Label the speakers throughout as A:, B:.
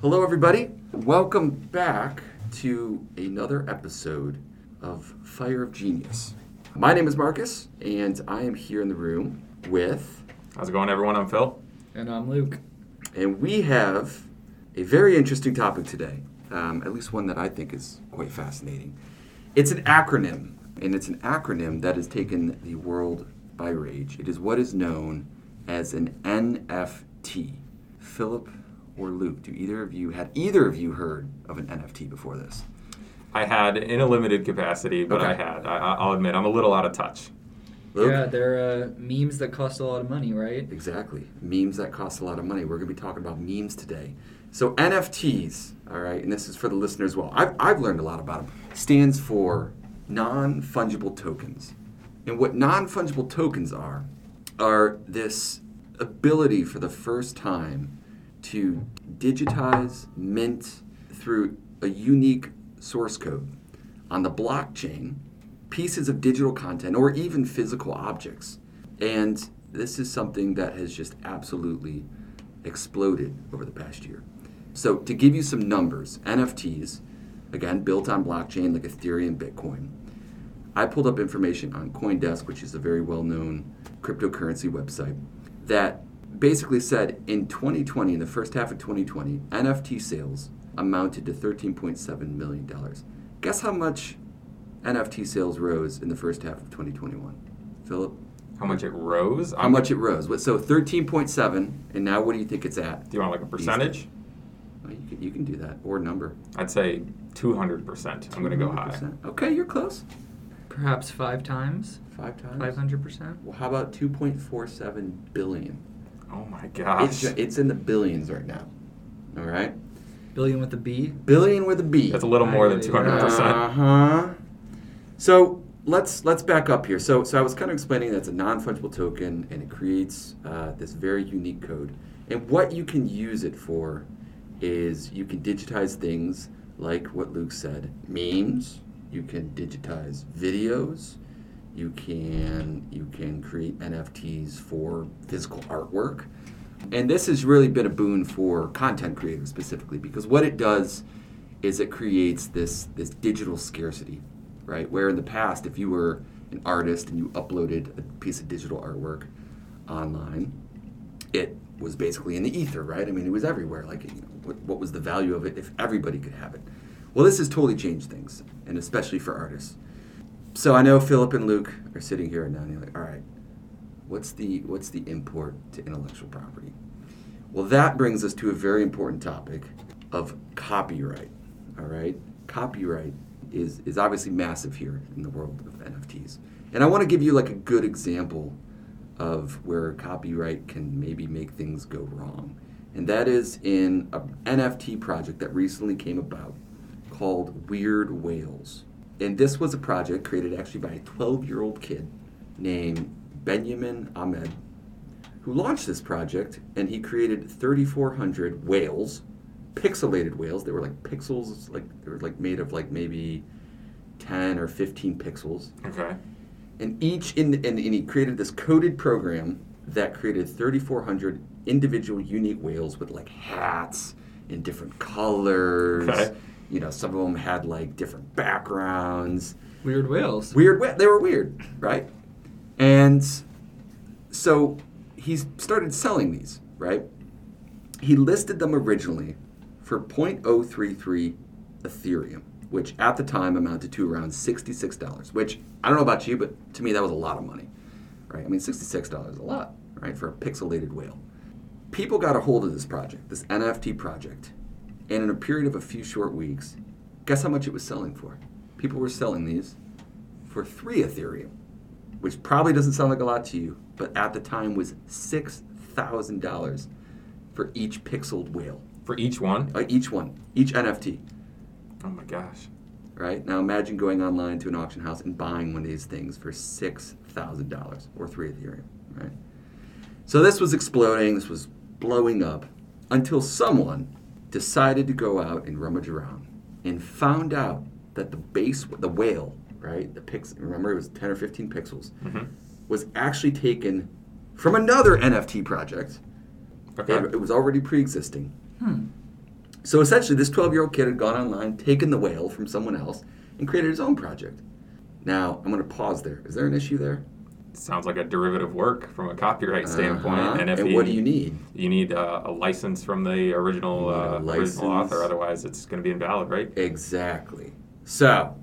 A: Hello, everybody. Welcome back to another episode of Fire of Genius. My name is Marcus, and I am here in the room with,
B: How's it going, everyone? I'm Phil.
C: And I'm Luke.
A: and we have a very interesting topic today, um, at least one that I think is quite fascinating. It's an acronym, and it's an acronym that has taken the world by rage. It is what is known as an NFT. Philip or Luke, do either of you had either of you heard of an NFT before this?
B: I had in a limited capacity, but I
A: Okay.
B: had. I, I- I'll admit, I'm a little out of touch.
A: Luke?
C: Yeah, they're uh, memes that cost a lot of money, right?
A: Exactly. Memes that cost a lot of money. We're going to be talking about memes today. So NFTs, all right, and this is for the listener as well. I've, I've learned a lot about them. Stands for non-fungible tokens. And what non-fungible tokens are, are this ability for the first time to digitize, mint through a unique source code on the blockchain pieces of digital content or even physical objects. And this is something that has just absolutely exploded over the past year. So, to give you some numbers, NFTs, again, built on blockchain like Ethereum, Bitcoin. I pulled up information on Coindesk, which is a very well known cryptocurrency website, that basically said in 2020, in the first half of 2020, NFT sales amounted to $13.7 million. Guess how much NFT sales rose in the first half of 2021? Philip?
B: How much it rose?
A: How much it rose? What- So 13.7, and now what do you think it's at?
B: Do you want like a percentage?
A: Well, you, can, you can do that, or number.
B: I'd say 200%. I'm going to go high.
A: Okay, you're close.
C: Perhaps five times,
A: Five times.
C: five hundred percent.
A: Well, how about 2.47 billion?
B: Oh my
A: It's,
B: gosh.
A: ju- it's in the billions right now. All right?
C: Billion with a B.
A: Billion with a B.
B: That's a little more than 200%.
A: Uh-huh. So let's let's back up here. So so I was kind of explaining that's a non-fungible token, and it creates uh, this very unique code. And what you can use it for is you can digitize things like what Luke said, memes. You can digitize videos. You can you can create NFTs for physical artwork. And this has really been a boon for content creators specifically because what it does is it creates this this digital scarcity, right? Where in the past, if you were an artist and you uploaded a piece of digital artwork online, it was basically in the ether, right? I mean, it was everywhere. Like, you know, what, what was the value of it if everybody could have it? Well, this has totally changed things, and especially for artists. So I know Philip and Luke are sitting here right now, and you're like, all right, what's the what's the import to intellectual property? Well, that brings us to a very important topic of copyright. All right, copyright is is obviously massive here in the world of NFTs, and I want to give you like a good example of where copyright can maybe make things go wrong, and that is in an NFT project that recently came about called Weird Whales. And this was a project created actually by a 12 year old kid named Benjamin Ahmed, who launched this project and he created 3,400 whales, pixelated whales. They were like pixels, like they were like made of like maybe 10 or 15 pixels.
B: Okay.
A: And each in and, and he created this coded program that created 3,400 individual unique whales with like hats in different colors.
B: Okay.
A: You know, some of them had like different backgrounds.
C: Weird whales.
A: Weird. wh- They were weird, right? And so he started selling these, right? He listed them originally for 0.033 Ethereum, which at the time amounted to around $66, which I don't know about you, but to me that was a lot of money, right? I mean, $66 is a lot, right, for a pixelated whale. People got a hold of this project, this NFT project, and in a period of a few short weeks, guess how much it was selling for? People were selling these for three Ethereum, which probably doesn't sound like a lot to you, but at the time was $6,000 for each pixeled whale.
B: For each one?
A: Uh, each one, each NFT,
B: Oh my gosh.
A: right? Now imagine going online to an auction house and buying one of these things for $6,000 or three Ethereum, right? So this was exploding, this was blowing up until someone decided to go out and rummage around and found out that the base, the whale, right? The pix, remember it was 10 or 15 pixels,
B: hmm
A: was actually taken from another NFT project.
B: Okay.
A: It, it was already pre existing.
C: Hmm.
A: So essentially, this 12 year old kid had gone online, taken the whale from someone else, and created his own project. Now, I'm going to pause there. Is there an issue there?
B: Sounds like a derivative work from a copyright standpoint.
A: Uh-huh.
B: And if
A: and
B: you,
A: what do you need?
B: You need uh, a license from the original,
A: You need a
B: uh, original author, otherwise it's going to be invalid, right?
A: Exactly. So,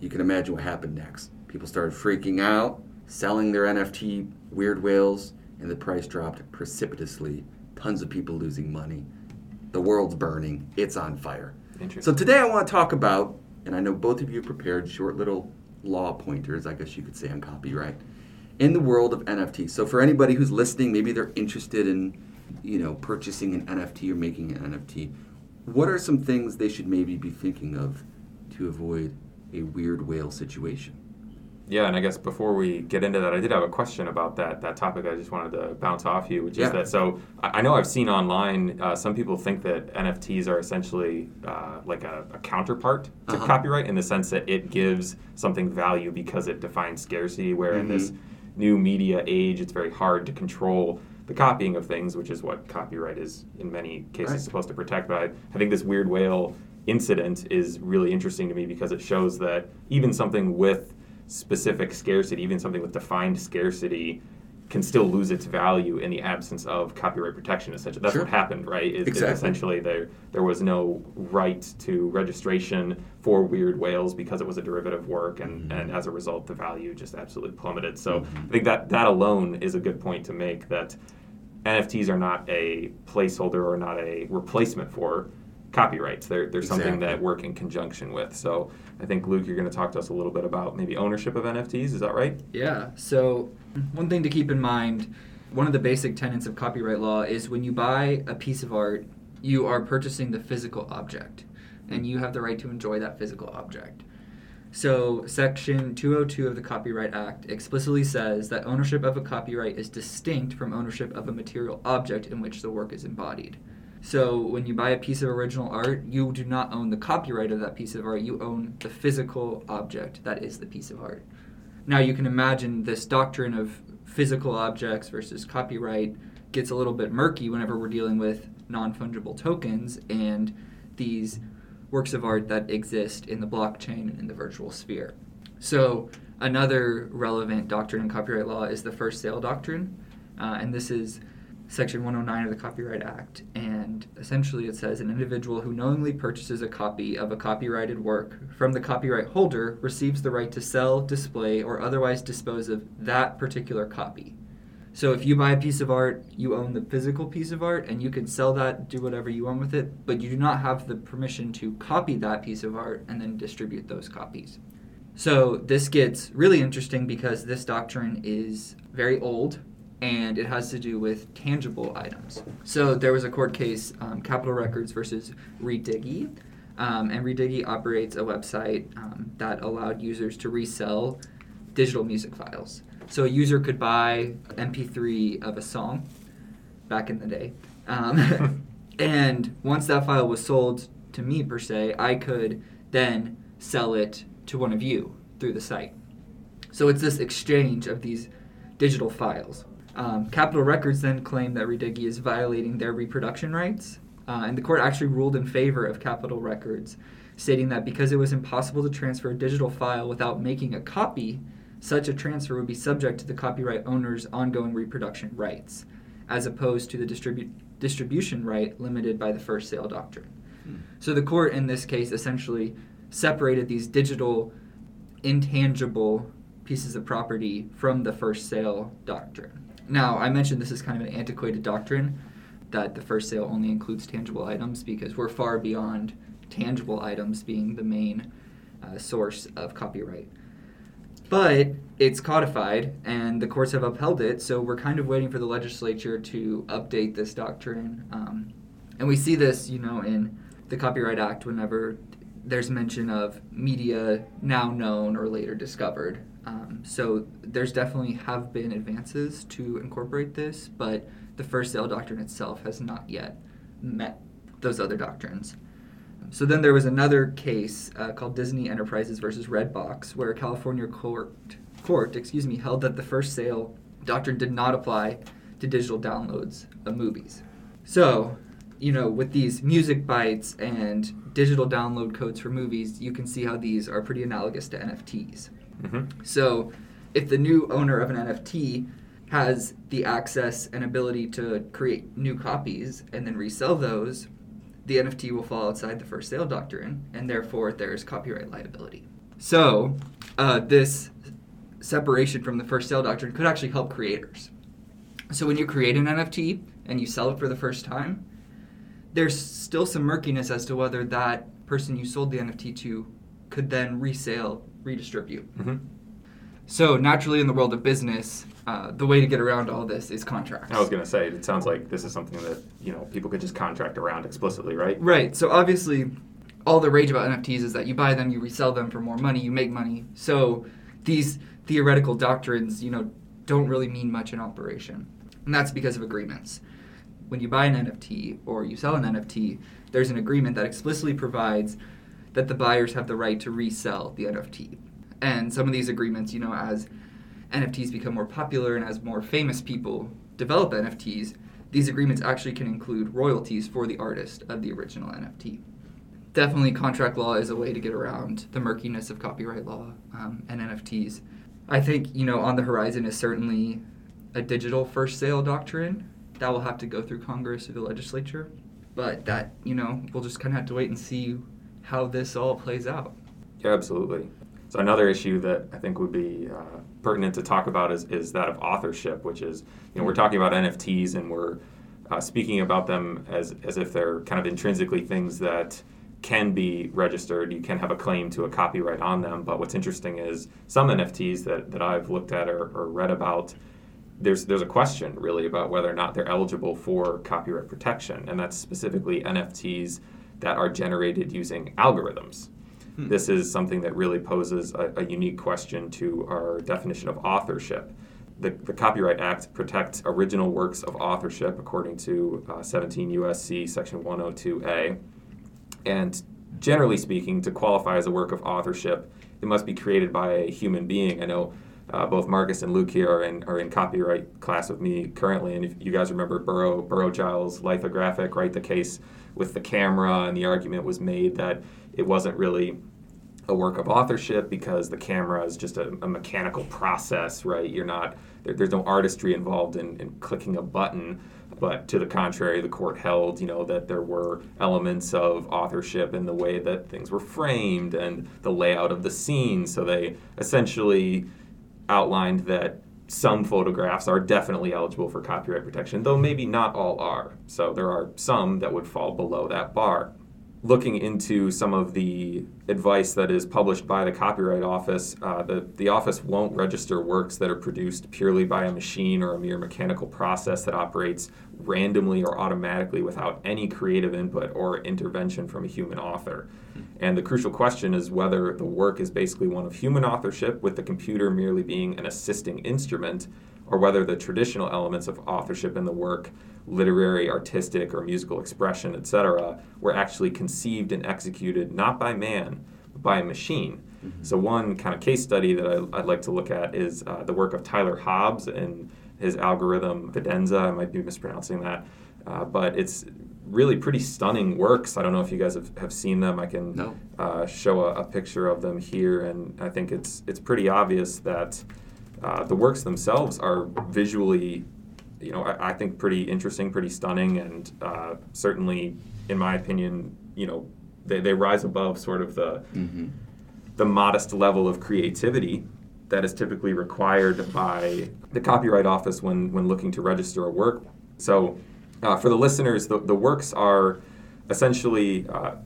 A: you can imagine what happened next. People started freaking out, selling their NFT weird whales, and the price dropped precipitously. Tons of people losing money. The world's burning. It's on fire.
B: Interesting.
A: So, today I want to talk about, and I know both of you prepared short little law pointers, I guess you could say, on copyright, in the world of NFT. So, for anybody who's listening, maybe they're interested in, you know, purchasing an NFT or making an NFT. What are some things they should maybe be thinking of to avoid a weird whale situation?
B: Yeah, and I guess before we get into that, I did have a question about that that topic. I just wanted to bounce off you, which
A: Yeah.
B: is that. So I know I've seen online uh, some people think that NFTs are essentially uh, like a, a counterpart to
A: Uh-huh.
B: copyright in the sense that it gives something value because it defines scarcity. Where in this
A: Mhm.
B: New media age, it's very hard to control the copying of things, which is what copyright is in many cases
A: Right.
B: supposed to protect. But I, I think this weird whale incident is really interesting to me because it shows that even something with specific scarcity, even something with defined scarcity, can still lose its value in the absence of copyright protection. Essentially, that's
A: Sure.
B: what happened, right? Is- is
A: Exactly.
B: essentially, there there was no right to registration for weird whales because it was a derivative work, and,
A: Mhm.
B: and as a result, the value just absolutely plummeted. So
A: Mhm.
B: I think that that alone is a good point to make that NFTs are not a placeholder or not a replacement for copyrights. They're, they're something
A: Exactly.
B: that work in conjunction with. So I think, Luke, you're going to talk to us a little bit about maybe ownership of NFTs. Is that right?
C: Yeah. So, one thing to keep in mind one of the basic tenets of copyright law is when you buy a piece of art, you are purchasing the physical object, and you have the right to enjoy that physical object. So, Section 202 of the Copyright Act explicitly says that ownership of a copyright is distinct from ownership of a material object in which the work is embodied. So, when you buy a piece of original art, you do not own the copyright of that piece of art, you own the physical object that is the piece of art. Now, you can imagine this doctrine of physical objects versus copyright gets a little bit murky whenever we're dealing with non fungible tokens and these works of art that exist in the blockchain and in the virtual sphere. So, another relevant doctrine in copyright law is the first sale doctrine, uh, and this is Section 109 of the Copyright Act. And essentially, it says an individual who knowingly purchases a copy of a copyrighted work from the copyright holder receives the right to sell, display, or otherwise dispose of that particular copy. So if you buy a piece of art, you own the physical piece of art and you can sell that, do whatever you want with it, but you do not have the permission to copy that piece of art and then distribute those copies. So this gets really interesting because this doctrine is very old and it has to do with tangible items. So there was a court case, um, Capitol Records versus ReDigi, um, and ReDigi operates a website um, that allowed users to resell digital music files. So a user could buy MP3 of a song back in the day, um, and once that file was sold to me per se, I could then sell it to one of you through the site. So it's this exchange of these digital files. Um, Capitol Records then claimed that ReDigi is violating their reproduction rights, uh, and the court actually ruled in favor of Capitol Records, stating that because it was impossible to transfer a digital file without making a copy, such a transfer would be subject to the copyright owner's ongoing reproduction rights, as opposed to the distribu- distribution right limited by the first sale doctrine.
A: Hmm.
C: So the court in this case essentially separated these digital, intangible pieces of property from the first sale doctrine. Now, I mentioned this is kind of an antiquated doctrine that the first sale only includes tangible items because we're far beyond tangible items being the main uh, source of copyright. But it's codified and the courts have upheld it, so we're kind of waiting for the legislature to update this doctrine. Um, and we see this, you know, in the Copyright Act whenever there's mention of media now known or later discovered. Um, so there's definitely have been advances to incorporate this, but the first sale doctrine itself has not yet met those other doctrines. So then there was another case uh, called Disney Enterprises versus Redbox, where a California court court, excuse me, held that the first sale doctrine did not apply to digital downloads of movies. So you know, with these music bytes and digital download codes for movies, you can see how these are pretty analogous to NFTs.
B: Mm-hmm.
C: So, if the new owner of an NFT has the access and ability to create new copies and then resell those, the NFT will fall outside the first sale doctrine, and therefore there's copyright liability. So, uh, this separation from the first sale doctrine could actually help creators. So, when you create an NFT and you sell it for the first time, there's still some murkiness as to whether that person you sold the NFT to could then resale, redistribute.
B: Mm-hmm.
C: So naturally, in the world of business, uh, the way to get around all this is contracts.
B: I was going to say, it sounds like this is something that you know people could just contract around explicitly, right?
C: Right. So obviously, all the rage about NFTs is that you buy them, you resell them for more money, you make money. So these theoretical doctrines, you know, don't really mean much in operation, and that's because of agreements. When you buy an NFT or you sell an NFT, there's an agreement that explicitly provides that the buyers have the right to resell the NFT. And some of these agreements, you know, as NFTs become more popular and as more famous people develop NFTs, these agreements actually can include royalties for the artist of the original NFT. Definitely, contract law is a way to get around the murkiness of copyright law um, and NFTs. I think, you know, on the horizon is certainly a digital first sale doctrine that will have to go through Congress or the legislature. But that, you know, we'll just kind of have to wait and see how this all plays out.
B: Yeah, absolutely. So another issue that I think would be uh, pertinent to talk about is, is that of authorship, which is you know we're talking about NFTs and we're uh, speaking about them as as if they're kind of intrinsically things that can be registered. You can have a claim to a copyright on them. But what's interesting is some NFTs that, that I've looked at or, or read about. There's there's a question really about whether or not they're eligible for copyright protection, and that's specifically NFTs that are generated using algorithms. Hmm. This is something that really poses a, a, unique question to our definition of authorship. The, the, Copyright Act protects original works of authorship according to uh, 17 USC section 102A. And generally speaking, to qualify as a work of authorship, it must be created by a human being. I know uh, both Marcus and Luke here are in, are in copyright class with me currently, and if you guys remember Burrow, Burrow Giles lithographic, right? The case with the camera, and the argument was made that it wasn't really a work of authorship because the camera is just a, a mechanical process, right? You're not there, there's no artistry involved in, in clicking a button. But to the contrary, the court held, you know, that there were elements of authorship in the way that things were framed and the layout of the scene. So they essentially outlined that some photographs are definitely eligible for copyright protection, though maybe not all are. So there are some that would fall below that bar looking into some of the advice that is published by the Copyright Office, uh, the, the office won't register works that are produced purely by a machine or a mere mechanical process that operates randomly or automatically without any creative input or intervention from a human author. And the crucial question is whether the work is basically one of human authorship, with the computer merely being an assisting instrument, or whether the traditional elements of authorship in the work literary, artistic, or musical expression, etc., were actually conceived and executed not by man, but by a machine. Mm-hmm. So, one kind of case study that I, would like to look at is uh, the work of Tyler Hobbs and his algorithm Fidenza. I might be mispronouncing that, uh, but it's really pretty stunning works. I don't know if you guys have, have seen them. I can
A: no.
B: uh, show a, a, picture of them here, and I think it's it's pretty obvious that uh, the works themselves are visually you know, I, I, think pretty interesting, pretty stunning, and uh, certainly, in my opinion, you know, they, they rise above sort of the mm-hmm. the modest level of creativity that is typically required by the Copyright Office when when looking to register a work. So, uh, for the listeners, the, the works are essentially uh,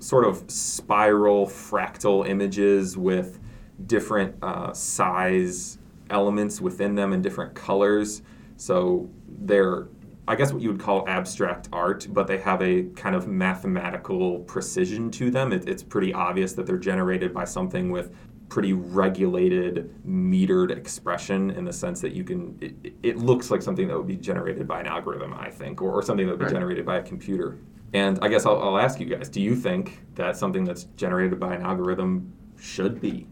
B: sort of spiral fractal images with different uh, size elements within them in different colors. So they're, I guess, what you would call abstract art, but they have a kind of mathematical precision to them. It, it's pretty obvious that they're generated by something with pretty regulated, metered expression in the sense that you can, it, it looks like something that would be generated by an algorithm, I think, or, or something that would be right. generated by a computer. And I guess I'll, I'll ask you guys do you think that something that's generated by an algorithm should be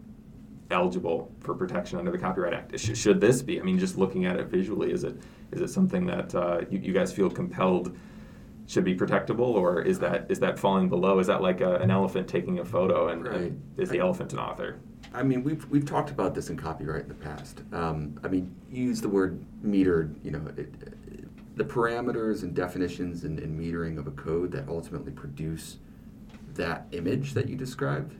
B: eligible for protection under the Copyright Act. Should, should this be? I mean, just looking at it visually, is it is it something that uh, you, you, guys feel compelled should be protectable, or is that is that falling below? Is that like a, an elephant taking a photo, and,
A: Right.
B: and is the
A: I-
B: elephant an author?
A: I mean, we've we've talked about this in copyright in the past. Um, I mean, you use the word metered. You know, it, it, the parameters and definitions and, and metering of a code that ultimately produce that image that you described,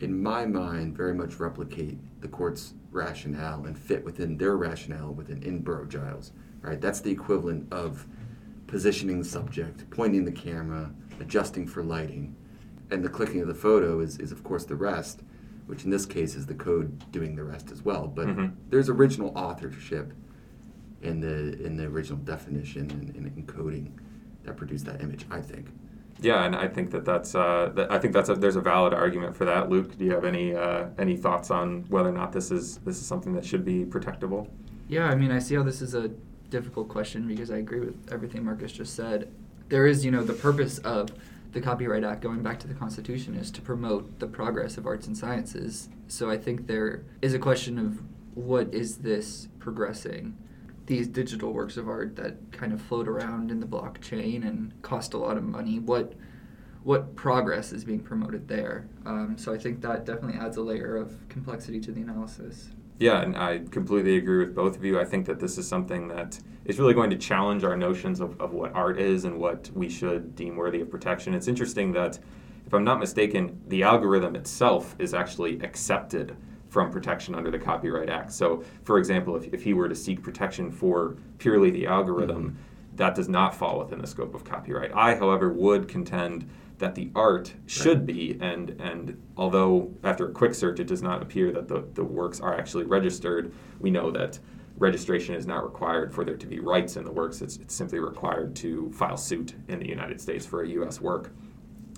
A: in my mind, very much replicate the court's rationale and fit within their rationale within in Burrow Giles. Right, that's the equivalent of positioning the subject, pointing the camera, adjusting for lighting, and the clicking of the photo is, is of course the rest, which in this case is the code doing the rest as well. But
B: Mhm.
A: there's original authorship in the in the original definition and, and encoding that produced that image. I think.
B: Yeah, and I think that that's uh, that, I think that's a, there's a valid argument for that. Luke, do you have any uh, any thoughts on whether or not this is this is something that should be protectable?
C: Yeah, I mean, I see how this is a difficult question because I agree with everything Marcus just said. There is, you know, the purpose of the Copyright Act, going back to the Constitution, is to promote the progress of arts and sciences. So I think there is a question of what is this progressing? These digital works of art that kind of float around in the blockchain and cost a lot of money. What what progress is being promoted there? Um, so I think that definitely adds a layer of complexity to the analysis.
B: Yeah, and I completely agree with both of you. I think that this is something that is really going to challenge our notions of, of what art is and what we should deem worthy of protection. It's interesting that, if I'm not mistaken, the algorithm itself is actually accepted from protection under the Copyright Act. So, for example, if, if he were to seek protection for purely the algorithm, mm-hmm. that does not fall within the scope of copyright. I, however, would contend that the art should be, and and although after a quick search it does not appear that the, the works are actually registered, we know that registration is not required for there to be rights in the works. It's, it's simply required to file suit in the United States for a U.S. work.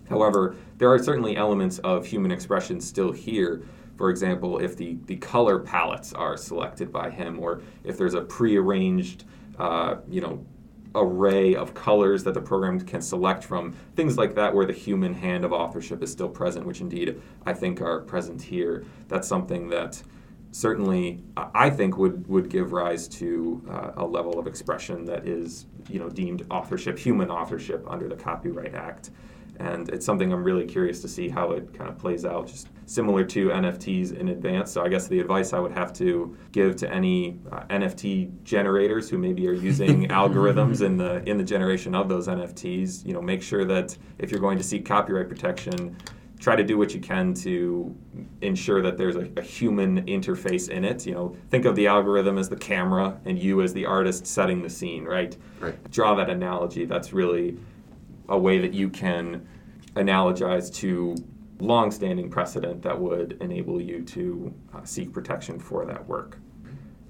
B: However, there are certainly elements of human expression still here. For example, if the, the color palettes are selected by him, or if there's a prearranged, uh, you know, array of colors that the program can select from, things like that, where the human hand of authorship is still present, which indeed I think are present here. That's something that certainly I think would, would give rise to uh, a level of expression that is, you know, deemed authorship, human authorship under the Copyright Act and it's something I'm really curious to see how it kind of plays out, just similar to NFTs in advance. So I guess the advice I would have to give to any uh, NFT generators who maybe are using algorithms in the in the generation of those NFTs, you know, make sure that if you're going to seek copyright protection, try to do what you can to ensure that there's a, a, human interface in it. You know, think of the algorithm as the camera and you as the artist setting the scene, right?
A: Right.
B: Draw that analogy. That's really a way that you can analogize to long-standing precedent that would enable you to uh, seek protection for that work.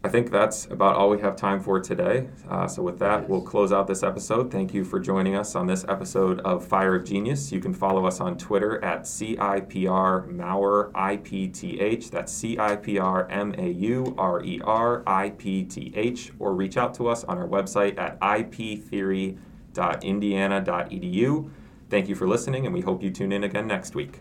B: I think that's about all we have time for today. Uh, so, with that, we'll close out this episode. Thank you for joining us on this episode of Fire of Genius. You can follow us on Twitter at CIPR Maurer IPTH. That's C I P R M A U R E R I P T H. Or reach out to us on our website at iptheory.indiana.edu. Thank you for listening, and we hope you tune in again next week.